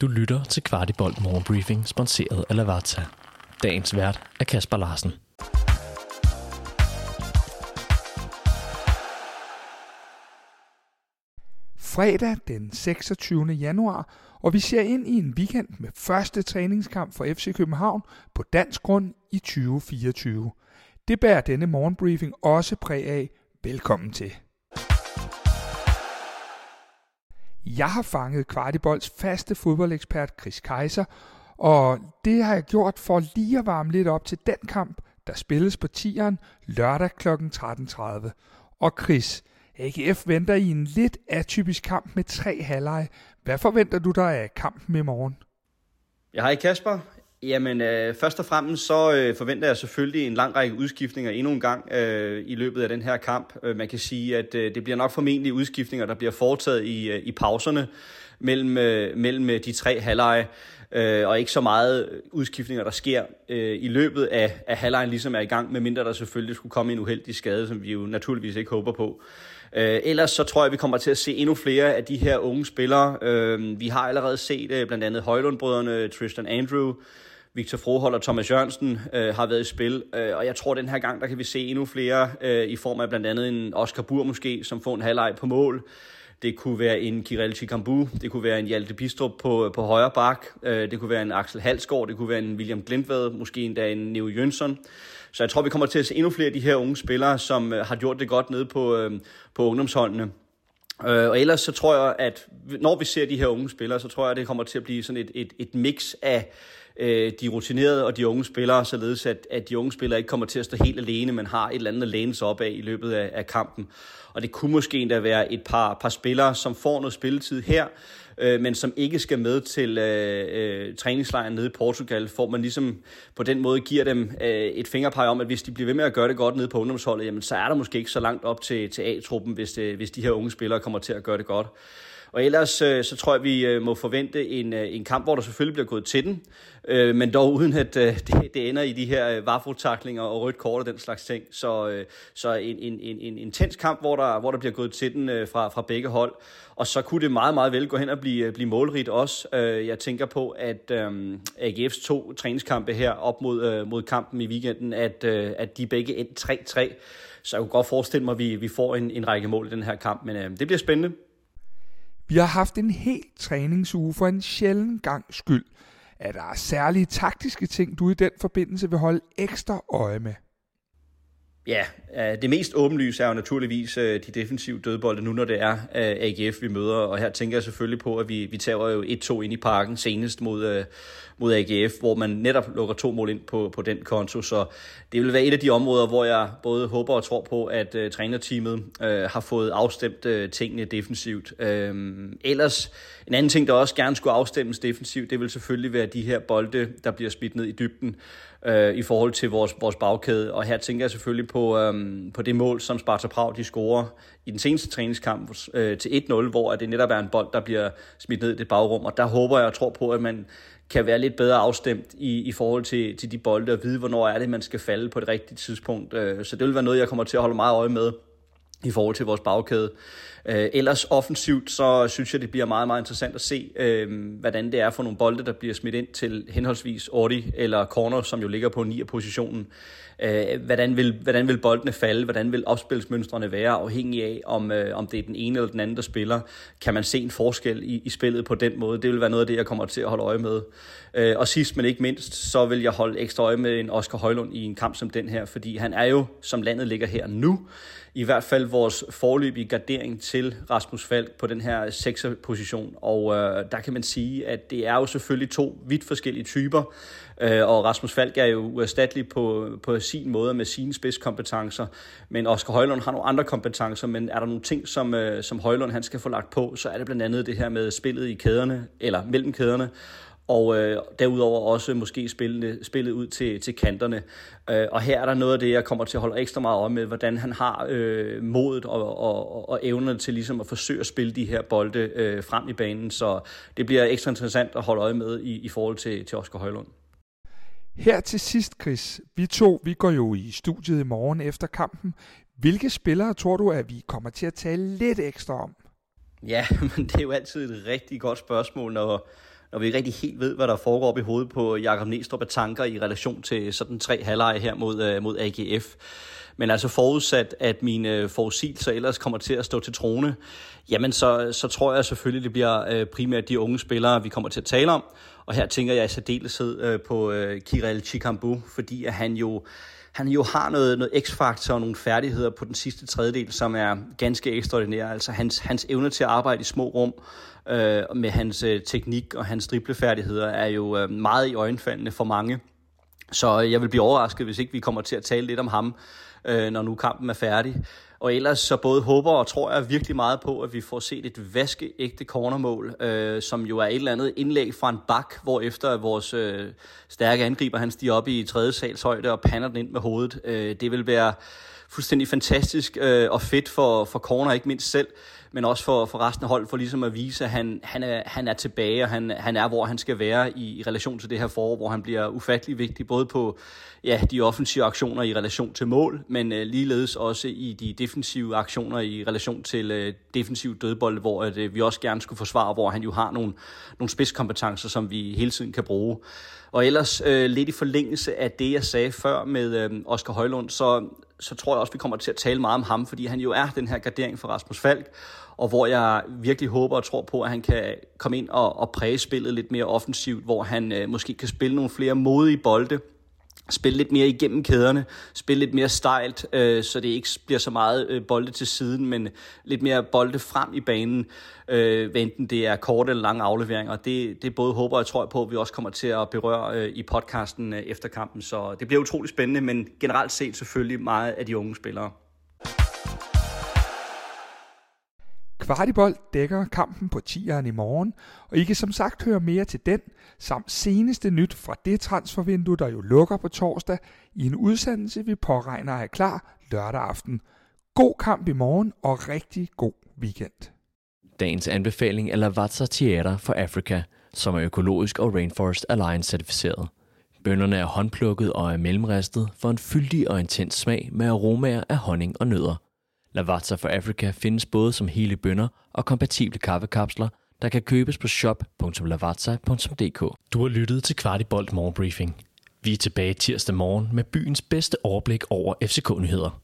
Du lytter til Kvartibolt Morgenbriefing, sponsoreret af Lavazza. Dagens vært er Kasper Larsen. Fredag den 26. januar, og vi ser ind i en weekend med første træningskamp for FC København på dansk grund i 2024. Det bærer denne morgenbriefing også præg af. Velkommen til. Jeg har fanget Kvartibolds faste fodboldekspert Chris Kaiser, og det har jeg gjort for lige at varme lidt op til den kamp, der spilles på tieren lørdag kl. 13.30. Og Chris, AGF venter i en lidt atypisk kamp med tre halvleje. Hvad forventer du dig af kampen i morgen? Ja, hej Kasper. Jamen, øh, først og fremmest så øh, forventer jeg selvfølgelig en lang række udskiftninger endnu en gang øh, i løbet af den her kamp. Øh, man kan sige, at øh, det bliver nok formentlig udskiftninger, der bliver foretaget i, øh, i pauserne mellem, øh, mellem øh, de tre halvleje, øh, og ikke så meget udskiftninger, der sker øh, i løbet af, af halvlejen, ligesom er i gang, medmindre der selvfølgelig skulle komme en uheldig skade, som vi jo naturligvis ikke håber på. Øh, ellers så tror jeg, vi kommer til at se endnu flere af de her unge spillere. Øh, vi har allerede set øh, blandt andet Højlundbrødrene, Tristan Andrew, Victor Froholt og Thomas Jørgensen øh, har været i spil, øh, og jeg tror, at den her gang, der kan vi se endnu flere øh, i form af blandt andet en Oscar Bur måske, som får en halvleg på mål. Det kunne være en Kirel Chikambu, det kunne være en Hjalte Bistrup på, øh, på højre bak, øh, det kunne være en Axel Halsgaard, det kunne være en William Glindvad, måske endda en Neo Jønsson. Så jeg tror, vi kommer til at se endnu flere af de her unge spillere, som øh, har gjort det godt nede på, øh, på ungdomsholdene. Øh, og ellers så tror jeg, at når vi ser de her unge spillere, så tror jeg, at det kommer til at blive sådan et, et, et mix af øh, de rutinerede og de unge spillere, således at, at de unge spillere ikke kommer til at stå helt alene, men har et eller andet at læne sig op af i løbet af, af kampen. Og det kunne måske endda være et par, par spillere, som får noget spilletid her, øh, men som ikke skal med til øh, øh, træningslejren nede i Portugal, får man ligesom på den måde giver dem øh, et fingerpege om, at hvis de bliver ved med at gøre det godt nede på ungdomsholdet, jamen så er der måske ikke så langt op til, til A-truppen, hvis, det, hvis de her unge spillere kommer til at gøre det godt. Og ellers øh, så tror jeg, vi øh, må forvente en, øh, en kamp, hvor der selvfølgelig bliver gået til den, øh, men dog uden at øh, det, det ender i de her øh, varfotaklinger og rødt kort og den slags ting. Så, øh, så en, en, en, en intens kamp, hvor der, hvor der bliver gået til den øh, fra, fra begge hold. Og så kunne det meget, meget vel gå hen og blive, øh, blive målrigt også. Øh, jeg tænker på, at øh, AGF's to træningskampe her op mod, øh, mod kampen i weekenden, at, øh, at de begge endte 3-3. Så jeg kunne godt forestille mig, at vi, vi får en, en række mål i den her kamp, men øh, det bliver spændende. Vi har haft en helt træningsuge for en sjælden gang skyld. Er der særlige taktiske ting, du i den forbindelse vil holde ekstra øje med? Ja, øh, det mest åbenlyse er jo naturligvis øh, de defensive dødbolde nu, når det er øh, AGF, vi møder. Og her tænker jeg selvfølgelig på, at vi, vi tager jo 1-2 ind i parken senest mod, mod AGF, hvor man netop lukker to mål ind på, på den konto. Så det vil være et af de områder, hvor jeg både håber og tror på, at uh, trænerteamet uh, har fået afstemt uh, tingene defensivt. Uh, ellers, en anden ting, der også gerne skulle afstemmes defensivt, det vil selvfølgelig være de her bolde, der bliver smidt ned i dybden øh, i forhold til vores, vores bagkæde. Og her tænker jeg selvfølgelig på, øh, på det mål, som Sparta Prag de scorer i den seneste træningskamp øh, til 1-0, hvor det netop er en bold, der bliver smidt ned i det bagrum. Og der håber jeg og tror på, at man kan være lidt bedre afstemt i, i forhold til, til de bolde og vide, hvornår er det, man skal falde på det rigtige tidspunkt. Øh, så det vil være noget, jeg kommer til at holde meget øje med i forhold til vores bagkæde. Øh, ellers offensivt, så synes jeg, det bliver meget, meget interessant at se, øh, hvordan det er for nogle bolde, der bliver smidt ind til henholdsvis Ordi eller Corner, som jo ligger på 9. positionen. Øh, hvordan, vil, hvordan vil boldene falde? Hvordan vil opspilsmønstrene være, afhængig af, om, om det er den ene eller den anden, der spiller? Kan man se en forskel i, i spillet på den måde? Det vil være noget af det, jeg kommer til at holde øje med. og sidst, men ikke mindst, så vil jeg holde ekstra øje med en Oscar Højlund i en kamp som den her, fordi han er jo, som landet ligger her nu, i hvert fald vores forløbige gardering til Rasmus Falk på den her 6. position. Og øh, der kan man sige, at det er jo selvfølgelig to vidt forskellige typer, øh, og Rasmus Falk er jo uerstattelig på, på sin måde med sine spidskompetencer, men Oscar Højlund har nogle andre kompetencer, men er der nogle ting, som, øh, som Højlund han skal få lagt på, så er det blandt andet det her med spillet i kæderne, eller mellem kæderne, og øh, derudover også måske spillet, spillet ud til, til kanterne. Øh, og her er der noget af det, jeg kommer til at holde ekstra meget øje med, hvordan han har øh, modet og, og, og evnerne til ligesom at forsøge at spille de her bolde øh, frem i banen. Så det bliver ekstra interessant at holde øje med i, i forhold til, til Oscar Højlund. Her til sidst, Chris. Vi to, vi går jo i studiet i morgen efter kampen. Hvilke spillere tror du, at vi kommer til at tale lidt ekstra om? Ja, men det er jo altid et rigtig godt spørgsmål, når, når vi ikke rigtig helt ved, hvad der foregår op i hovedet på Jakob Næstrup af tanker i relation til sådan tre halvleje her mod, øh, mod AGF. Men altså forudsat, at mine øh, forudsigelser ellers kommer til at stå til trone, jamen så, så tror jeg selvfølgelig, det bliver øh, primært de unge spillere, vi kommer til at tale om. Og her tænker jeg i særdeleshed øh, på Kirel Chikambu, fordi at han jo han jo har noget, noget x-faktor og nogle færdigheder på den sidste tredjedel, som er ganske ekstraordinære. Altså hans, hans evne til at arbejde i små rum øh, med hans øh, teknik og hans driblefærdigheder er jo øh, meget i øjenfaldende for mange. Så jeg vil blive overrasket, hvis ikke vi kommer til at tale lidt om ham, øh, når nu kampen er færdig. Og ellers så både håber og tror jeg virkelig meget på, at vi får set et vaskeægte cornermål, øh, som jo er et eller andet indlæg fra en bak, hvor efter vores øh, stærke angriber, han stiger op i tredje sals højde og pander den ind med hovedet. Øh, det vil være fuldstændig fantastisk øh, og fedt for, for corner, ikke mindst selv men også for, for resten af holdet, for ligesom at vise, at han, han, er, han er tilbage, og han, han er, hvor han skal være i, i relation til det her forår, hvor han bliver ufattelig vigtig, både på ja, de offensive aktioner i relation til mål, men øh, ligeledes også i de defensive aktioner i relation til øh, defensiv dødbold, hvor at, øh, vi også gerne skulle forsvare, hvor han jo har nogle, nogle spidskompetencer, som vi hele tiden kan bruge. Og ellers øh, lidt i forlængelse af det, jeg sagde før med øh, Oscar Højlund, så, så tror jeg også, vi kommer til at tale meget om ham, fordi han jo er den her gardering for Rasmus Falk, og hvor jeg virkelig håber og tror på, at han kan komme ind og, og præge spillet lidt mere offensivt, hvor han øh, måske kan spille nogle flere modige bolde, spille lidt mere igennem kæderne, spille lidt mere stejlt, øh, så det ikke bliver så meget øh, bolde til siden, men lidt mere bolde frem i banen, øh, enten det er korte eller lange afleveringer. Det, det både håber og tror jeg på, at vi også kommer til at berøre øh, i podcasten øh, efter kampen, så det bliver utrolig spændende, men generelt set selvfølgelig meget af de unge spillere. Kvartibold dækker kampen på tieren i morgen, og I kan som sagt høre mere til den, samt seneste nyt fra det transfervindue, der jo lukker på torsdag, i en udsendelse, vi påregner er klar lørdag aften. God kamp i morgen, og rigtig god weekend. Dagens anbefaling er Lavazza Theater for Africa, som er økologisk og Rainforest Alliance certificeret. Bønderne er håndplukket og er mellemristet for en fyldig og intens smag med aromaer af honning og nødder – Lavazza for Africa findes både som hele bønder og kompatible kaffekapsler, der kan købes på shop.lavazza.dk. Du har lyttet til Kvartibolt Morgenbriefing. Vi er tilbage tirsdag morgen med byens bedste overblik over FCK-nyheder.